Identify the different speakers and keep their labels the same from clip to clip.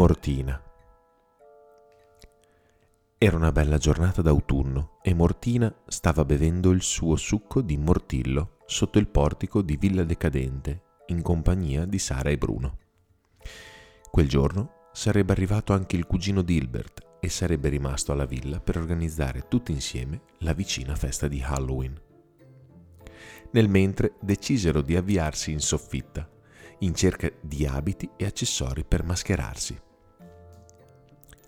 Speaker 1: Mortina. Era una bella giornata d'autunno e Mortina stava bevendo il suo succo di mortillo sotto il portico di Villa Decadente in compagnia di Sara e Bruno. Quel giorno sarebbe arrivato anche il cugino Dilbert e sarebbe rimasto alla villa per organizzare tutti insieme la vicina festa di Halloween. Nel mentre decisero di avviarsi in soffitta in cerca di abiti e accessori per mascherarsi.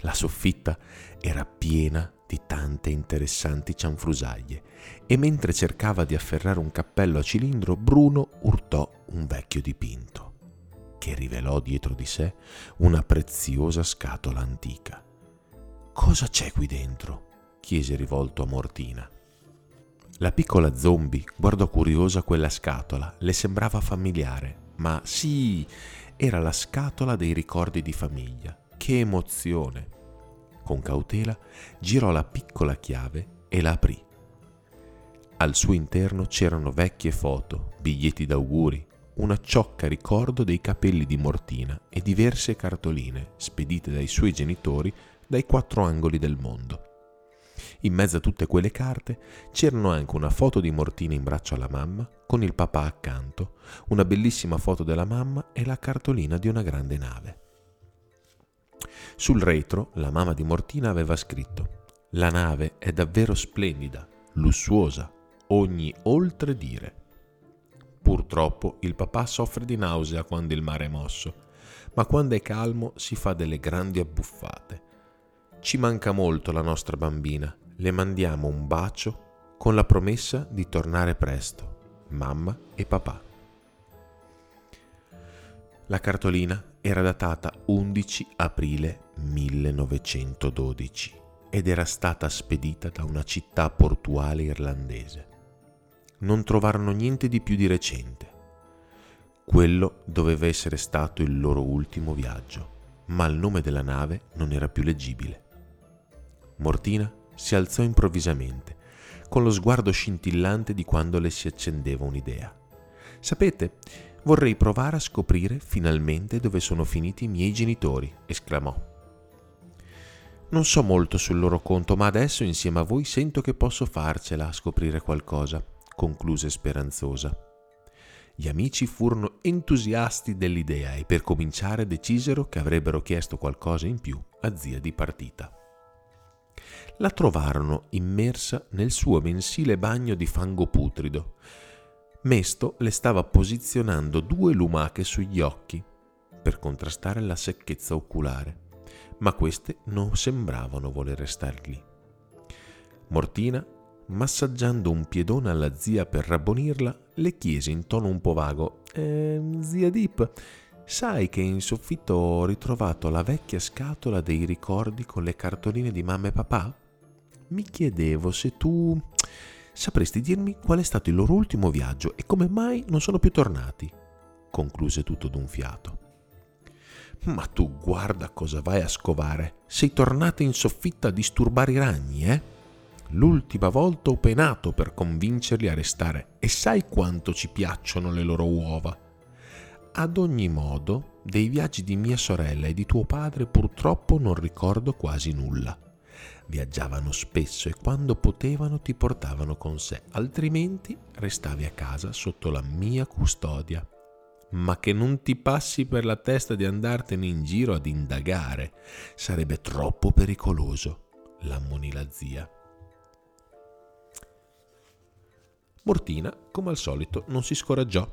Speaker 1: La soffitta era piena di tante interessanti cianfrusaglie e mentre cercava di afferrare un cappello a cilindro, Bruno urtò un vecchio dipinto che rivelò dietro di sé una preziosa scatola antica. Cosa c'è qui dentro? chiese rivolto a Mortina. La piccola zombie guardò curiosa quella scatola, le sembrava familiare, ma sì, era la scatola dei ricordi di famiglia. Che emozione! Con cautela girò la piccola chiave e la aprì. Al suo interno c'erano vecchie foto, biglietti d'auguri, una ciocca ricordo dei capelli di Mortina e diverse cartoline spedite dai suoi genitori dai quattro angoli del mondo. In mezzo a tutte quelle carte c'erano anche una foto di Mortina in braccio alla mamma, con il papà accanto, una bellissima foto della mamma e la cartolina di una grande nave. Sul retro la mamma di Mortina aveva scritto La nave è davvero splendida, lussuosa, ogni oltre dire. Purtroppo il papà soffre di nausea quando il mare è mosso, ma quando è calmo si fa delle grandi abbuffate. Ci manca molto la nostra bambina, le mandiamo un bacio con la promessa di tornare presto, mamma e papà. La cartolina era datata 11 aprile 1912 ed era stata spedita da una città portuale irlandese. Non trovarono niente di più di recente. Quello doveva essere stato il loro ultimo viaggio, ma il nome della nave non era più leggibile. Mortina si alzò improvvisamente, con lo sguardo scintillante di quando le si accendeva un'idea. Sapete, vorrei provare a scoprire finalmente dove sono finiti i miei genitori, esclamò. Non so molto sul loro conto, ma adesso insieme a voi sento che posso farcela a scoprire qualcosa, concluse speranzosa. Gli amici furono entusiasti dell'idea e per cominciare decisero che avrebbero chiesto qualcosa in più a zia di partita la trovarono immersa nel suo mensile bagno di fango putrido. Mesto le stava posizionando due lumache sugli occhi per contrastare la secchezza oculare, ma queste non sembravano voler restare lì. Mortina, massaggiando un piedone alla zia per rabbonirla, le chiese in tono un po' vago: eh, Zia Dip, sai che in soffitto ho ritrovato la vecchia scatola dei ricordi con le cartoline di mamma e papà? mi chiedevo se tu sapresti dirmi qual è stato il loro ultimo viaggio e come mai non sono più tornati, concluse tutto d'un fiato. Ma tu guarda cosa vai a scovare. Sei tornata in soffitta a disturbare i ragni, eh? L'ultima volta ho penato per convincerli a restare e sai quanto ci piacciono le loro uova. Ad ogni modo, dei viaggi di mia sorella e di tuo padre purtroppo non ricordo quasi nulla. Viaggiavano spesso e quando potevano ti portavano con sé, altrimenti restavi a casa sotto la mia custodia. Ma che non ti passi per la testa di andartene in giro ad indagare, sarebbe troppo pericoloso, l'ammonì la zia. Mortina, come al solito, non si scoraggiò.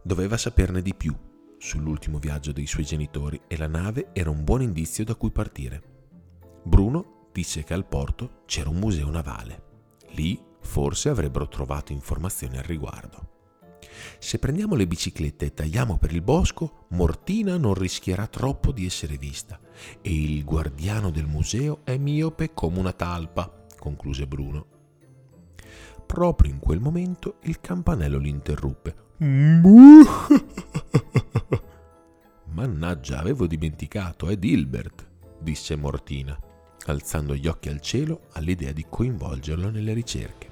Speaker 1: Doveva saperne di più sull'ultimo viaggio dei suoi genitori e la nave era un buon indizio da cui partire. Bruno disse che al porto c'era un museo navale. Lì forse avrebbero trovato informazioni al riguardo. Se prendiamo le biciclette e tagliamo per il bosco, Mortina non rischierà troppo di essere vista e il guardiano del museo è miope come una talpa, concluse Bruno. Proprio in quel momento il campanello li interruppe. Mannaggia, avevo dimenticato, è Dilbert, disse Mortina alzando gli occhi al cielo all'idea di coinvolgerlo nelle ricerche.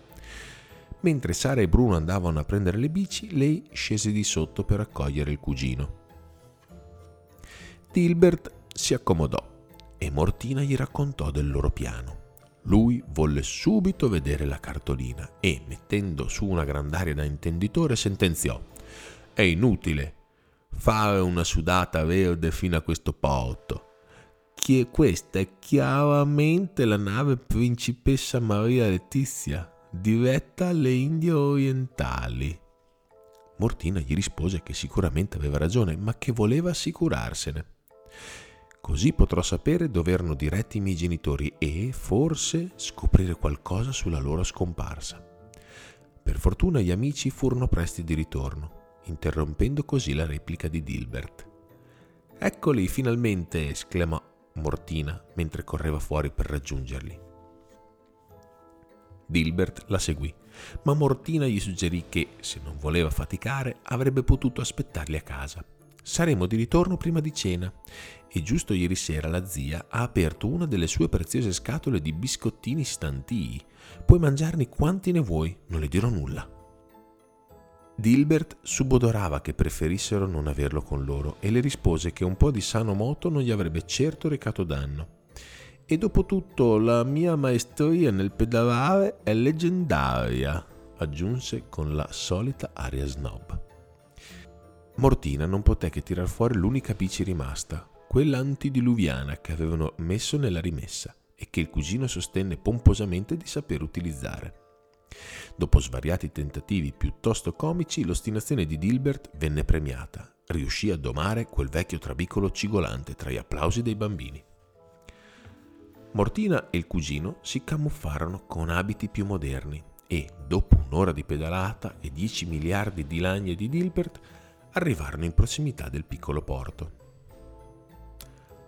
Speaker 1: Mentre Sara e Bruno andavano a prendere le bici, lei scese di sotto per accogliere il cugino. Dilbert si accomodò e Mortina gli raccontò del loro piano. Lui volle subito vedere la cartolina e, mettendo su una grand'aria da intenditore, sentenziò: È inutile fare una sudata verde fino a questo porto. Che questa è chiaramente la nave principessa Maria Letizia, diretta alle Indie orientali. Mortina gli rispose che sicuramente aveva ragione, ma che voleva assicurarsene. Così potrò sapere dove erano diretti i miei genitori e, forse, scoprire qualcosa sulla loro scomparsa. Per fortuna gli amici furono presti di ritorno, interrompendo così la replica di Dilbert. Eccoli finalmente! esclamò Mortina mentre correva fuori per raggiungerli. Dilbert la seguì, ma Mortina gli suggerì che, se non voleva faticare, avrebbe potuto aspettarli a casa. Saremo di ritorno prima di cena e giusto ieri sera la zia ha aperto una delle sue preziose scatole di biscottini stantii. Puoi mangiarne quanti ne vuoi, non le dirò nulla. Dilbert subodorava che preferissero non averlo con loro e le rispose che un po' di sano moto non gli avrebbe certo recato danno. E dopo tutto la mia maestria nel pedalare è leggendaria, aggiunse con la solita aria snob. Mortina non poté che tirar fuori l'unica bici rimasta, quella antidiluviana che avevano messo nella rimessa e che il cugino sostenne pomposamente di saper utilizzare. Dopo svariati tentativi piuttosto comici, l'ostinazione di Dilbert venne premiata. Riuscì a domare quel vecchio trabicolo cigolante tra gli applausi dei bambini. Mortina e il cugino si camuffarono con abiti più moderni e, dopo un'ora di pedalata e 10 miliardi di lagne di Dilbert, arrivarono in prossimità del piccolo porto.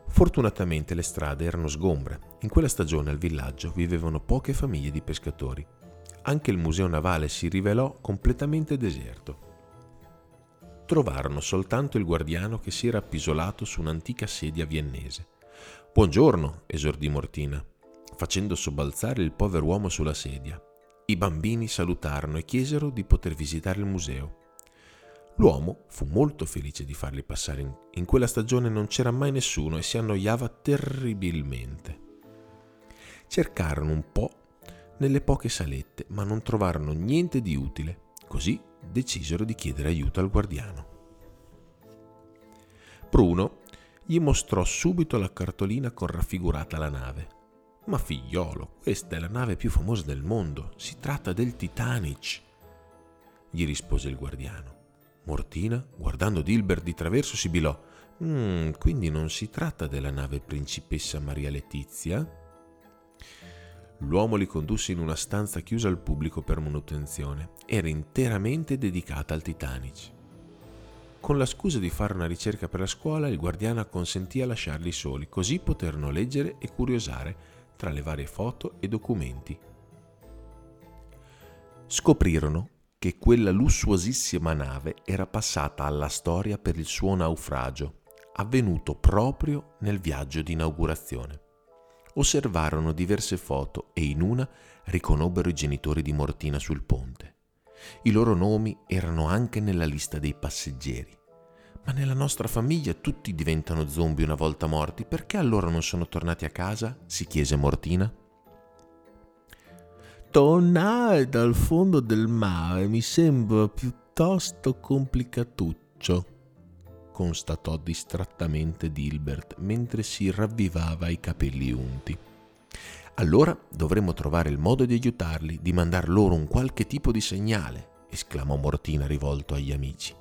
Speaker 1: Fortunatamente le strade erano sgombre. In quella stagione al villaggio vivevano poche famiglie di pescatori. Anche il museo navale si rivelò completamente deserto. Trovarono soltanto il guardiano che si era appisolato su un'antica sedia viennese Buongiorno, esordì Mortina, facendo sobbalzare il povero uomo sulla sedia. I bambini salutarono e chiesero di poter visitare il museo. L'uomo fu molto felice di farli passare. In, in quella stagione non c'era mai nessuno e si annoiava terribilmente. Cercarono un po' nelle poche salette, ma non trovarono niente di utile. Così decisero di chiedere aiuto al guardiano. Bruno gli mostrò subito la cartolina con raffigurata la nave. Ma figliolo, questa è la nave più famosa del mondo, si tratta del Titanic, gli rispose il guardiano. Mortina, guardando Dilbert di traverso, sibilò. Mm, quindi non si tratta della nave principessa Maria Letizia? L'uomo li condusse in una stanza chiusa al pubblico per manutenzione. Era interamente dedicata al Titanic. Con la scusa di fare una ricerca per la scuola, il guardiano acconsentì a lasciarli soli, così poterono leggere e curiosare tra le varie foto e documenti. Scoprirono che quella lussuosissima nave era passata alla storia per il suo naufragio, avvenuto proprio nel viaggio di inaugurazione. Osservarono diverse foto e in una riconobbero i genitori di Mortina sul ponte. I loro nomi erano anche nella lista dei passeggeri. Ma nella nostra famiglia tutti diventano zombie una volta morti, perché allora non sono tornati a casa? si chiese Mortina. Tornare dal fondo del mare mi sembra piuttosto complicatuccio, constatò distrattamente Dilbert mentre si ravvivava i capelli unti. Allora dovremmo trovare il modo di aiutarli, di mandar loro un qualche tipo di segnale, esclamò Mortina rivolto agli amici.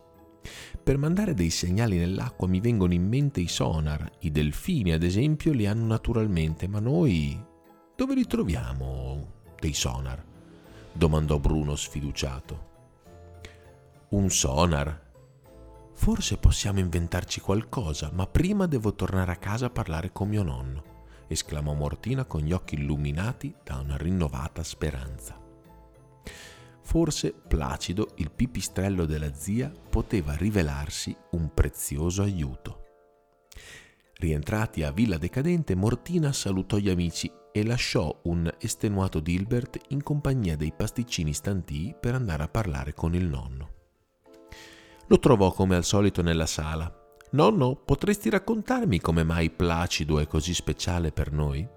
Speaker 1: Per mandare dei segnali nell'acqua mi vengono in mente i sonar, i delfini ad esempio li hanno naturalmente, ma noi dove li troviamo dei sonar? domandò Bruno sfiduciato. Un sonar? Forse possiamo inventarci qualcosa, ma prima devo tornare a casa a parlare con mio nonno esclamò Mortina con gli occhi illuminati da una rinnovata speranza. Forse Placido, il pipistrello della zia, poteva rivelarsi un prezioso aiuto. Rientrati a Villa Decadente, Mortina salutò gli amici e lasciò un estenuato Dilbert in compagnia dei pasticcini stantii per andare a parlare con il nonno. Lo trovò come al solito nella sala. Nonno, potresti raccontarmi come mai Placido è così speciale per noi?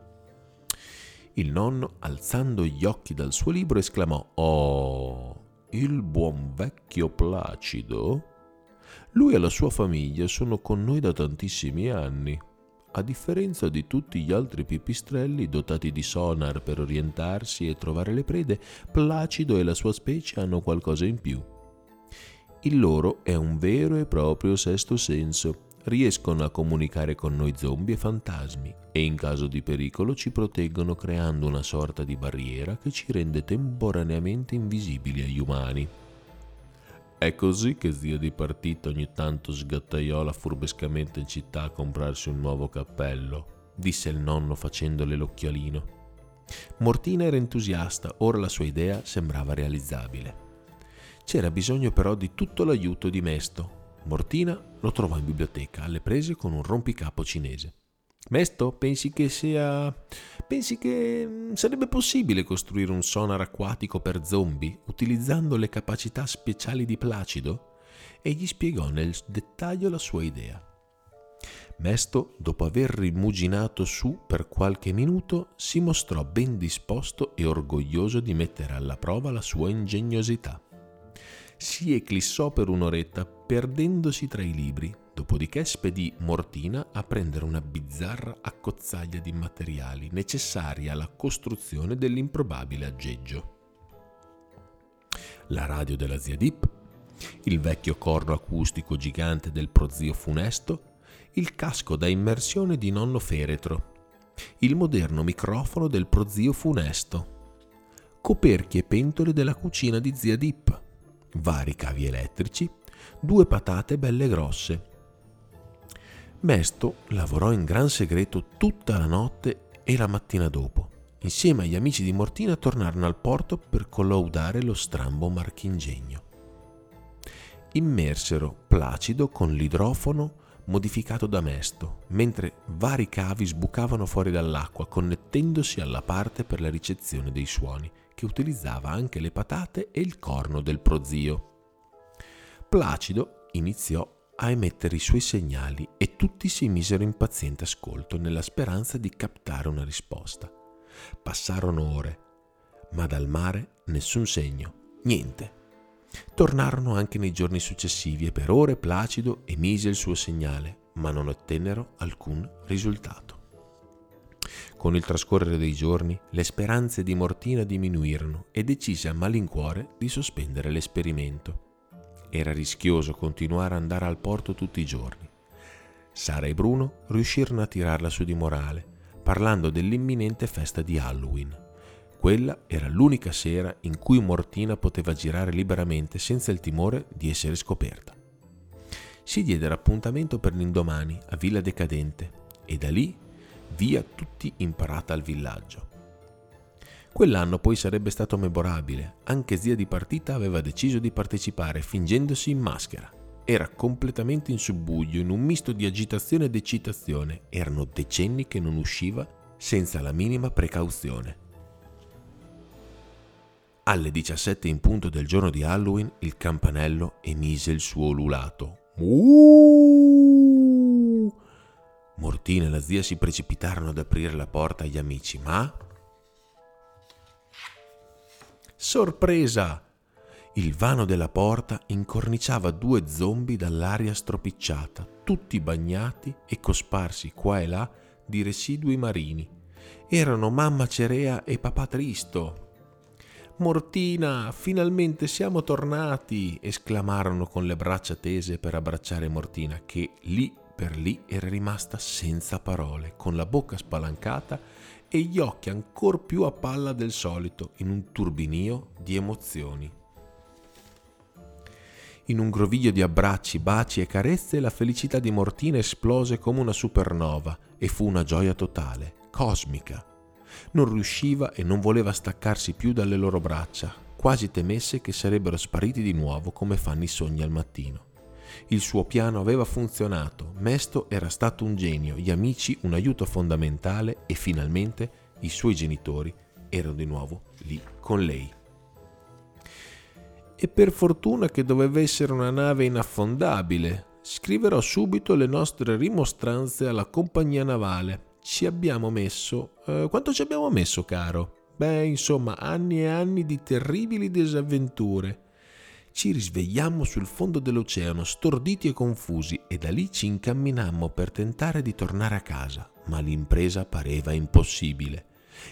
Speaker 1: Il nonno, alzando gli occhi dal suo libro, esclamò Oh, il buon vecchio Placido? Lui e la sua famiglia sono con noi da tantissimi anni. A differenza di tutti gli altri pipistrelli dotati di sonar per orientarsi e trovare le prede, Placido e la sua specie hanno qualcosa in più il loro è un vero e proprio sesto senso. Riescono a comunicare con noi zombie e fantasmi e in caso di pericolo ci proteggono creando una sorta di barriera che ci rende temporaneamente invisibili agli umani. È così che zia di partita ogni tanto sgattaiola furbescamente in città a comprarsi un nuovo cappello, disse il nonno facendole l'occhialino. Mortina era entusiasta, ora la sua idea sembrava realizzabile. C'era bisogno però di tutto l'aiuto di Mesto. Mortina lo trovò in biblioteca alle prese con un rompicapo cinese. Mesto, pensi che sia. pensi che mm, sarebbe possibile costruire un sonar acquatico per zombie utilizzando le capacità speciali di Placido? E gli spiegò nel dettaglio la sua idea. Mesto, dopo aver rimuginato su per qualche minuto, si mostrò ben disposto e orgoglioso di mettere alla prova la sua ingegnosità si eclissò per un'oretta perdendosi tra i libri, dopodiché spedì Mortina a prendere una bizzarra accozzaglia di materiali necessari alla costruzione dell'improbabile aggeggio. La radio della zia Dip, il vecchio corno acustico gigante del prozio funesto, il casco da immersione di nonno Feretro, il moderno microfono del prozio funesto, coperchi e pentole della cucina di zia Dip, vari cavi elettrici, due patate belle grosse. Mesto lavorò in gran segreto tutta la notte e la mattina dopo. Insieme agli amici di Mortina tornarono al porto per collaudare lo strambo marchingegno. Immersero Placido con l'idrofono modificato da Mesto, mentre vari cavi sbucavano fuori dall'acqua connettendosi alla parte per la ricezione dei suoni che utilizzava anche le patate e il corno del prozio. Placido iniziò a emettere i suoi segnali e tutti si misero in paziente ascolto nella speranza di captare una risposta. Passarono ore, ma dal mare nessun segno, niente. Tornarono anche nei giorni successivi e per ore Placido emise il suo segnale, ma non ottennero alcun risultato. Con il trascorrere dei giorni, le speranze di Mortina diminuirono e decise a malincuore di sospendere l'esperimento. Era rischioso continuare ad andare al porto tutti i giorni. Sara e Bruno riuscirono a tirarla su di morale, parlando dell'imminente festa di Halloween. Quella era l'unica sera in cui Mortina poteva girare liberamente senza il timore di essere scoperta. Si diedero appuntamento per l'indomani a Villa Decadente e da lì via tutti imparata al villaggio. Quell'anno poi sarebbe stato memorabile, anche zia di partita aveva deciso di partecipare fingendosi in maschera. Era completamente in subbuglio, in un misto di agitazione ed eccitazione. Erano decenni che non usciva senza la minima precauzione. Alle 17 in punto del giorno di Halloween il campanello emise il suo ululato. Uuuh! Mortina e la zia si precipitarono ad aprire la porta agli amici, ma... Sorpresa! Il vano della porta incorniciava due zombi dall'aria stropicciata, tutti bagnati e cosparsi qua e là di residui marini. Erano mamma Cerea e papà Tristo. Mortina, finalmente siamo tornati! esclamarono con le braccia tese per abbracciare Mortina, che lì per lì era rimasta senza parole, con la bocca spalancata e gli occhi ancor più a palla del solito, in un turbinio di emozioni. In un groviglio di abbracci, baci e carezze, la felicità di Mortina esplose come una supernova e fu una gioia totale, cosmica. Non riusciva e non voleva staccarsi più dalle loro braccia, quasi temesse che sarebbero spariti di nuovo come fanno i sogni al mattino. Il suo piano aveva funzionato, Mesto era stato un genio, gli amici un aiuto fondamentale e finalmente i suoi genitori erano di nuovo lì con lei. E per fortuna che doveva essere una nave inaffondabile, Scriverò subito le nostre rimostranze alla compagnia navale. Ci abbiamo messo... Eh, quanto ci abbiamo messo, caro? Beh, insomma, anni e anni di terribili disavventure. Ci risvegliammo sul fondo dell'oceano, storditi e confusi, e da lì ci incamminammo per tentare di tornare a casa, ma l'impresa pareva impossibile.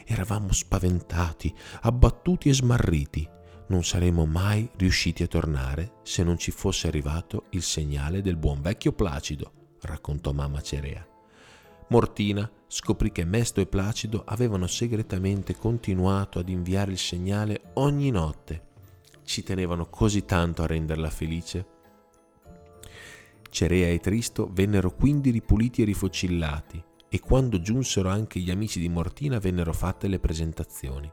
Speaker 1: Eravamo spaventati, abbattuti e smarriti. Non saremmo mai riusciti a tornare se non ci fosse arrivato il segnale del buon vecchio Placido, raccontò mamma Cerea. Mortina scoprì che Mesto e Placido avevano segretamente continuato ad inviare il segnale ogni notte. Ci tenevano così tanto a renderla felice. Cerea e Tristo vennero quindi ripuliti e rifocillati e quando giunsero anche gli amici di Mortina vennero fatte le presentazioni.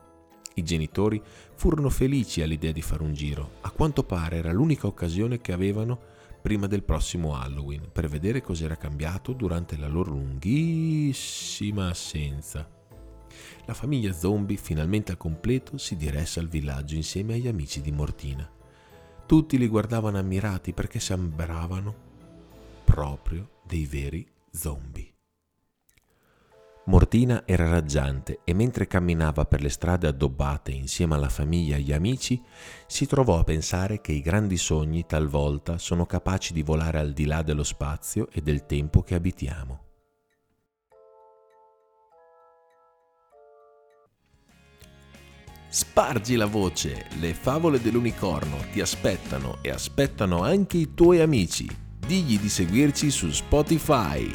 Speaker 1: I genitori furono felici all'idea di fare un giro, a quanto pare era l'unica occasione che avevano prima del prossimo Halloween per vedere cos'era cambiato durante la loro lunghissima assenza. La famiglia zombie, finalmente al completo, si diresse al villaggio insieme agli amici di Mortina. Tutti li guardavano ammirati perché sembravano proprio dei veri zombie. Mortina era raggiante e mentre camminava per le strade addobbate insieme alla famiglia e agli amici, si trovò a pensare che i grandi sogni talvolta sono capaci di volare al di là dello spazio e del tempo che abitiamo. Spargi la voce, le favole dell'unicorno ti aspettano e aspettano anche i tuoi amici. Digli di seguirci su Spotify.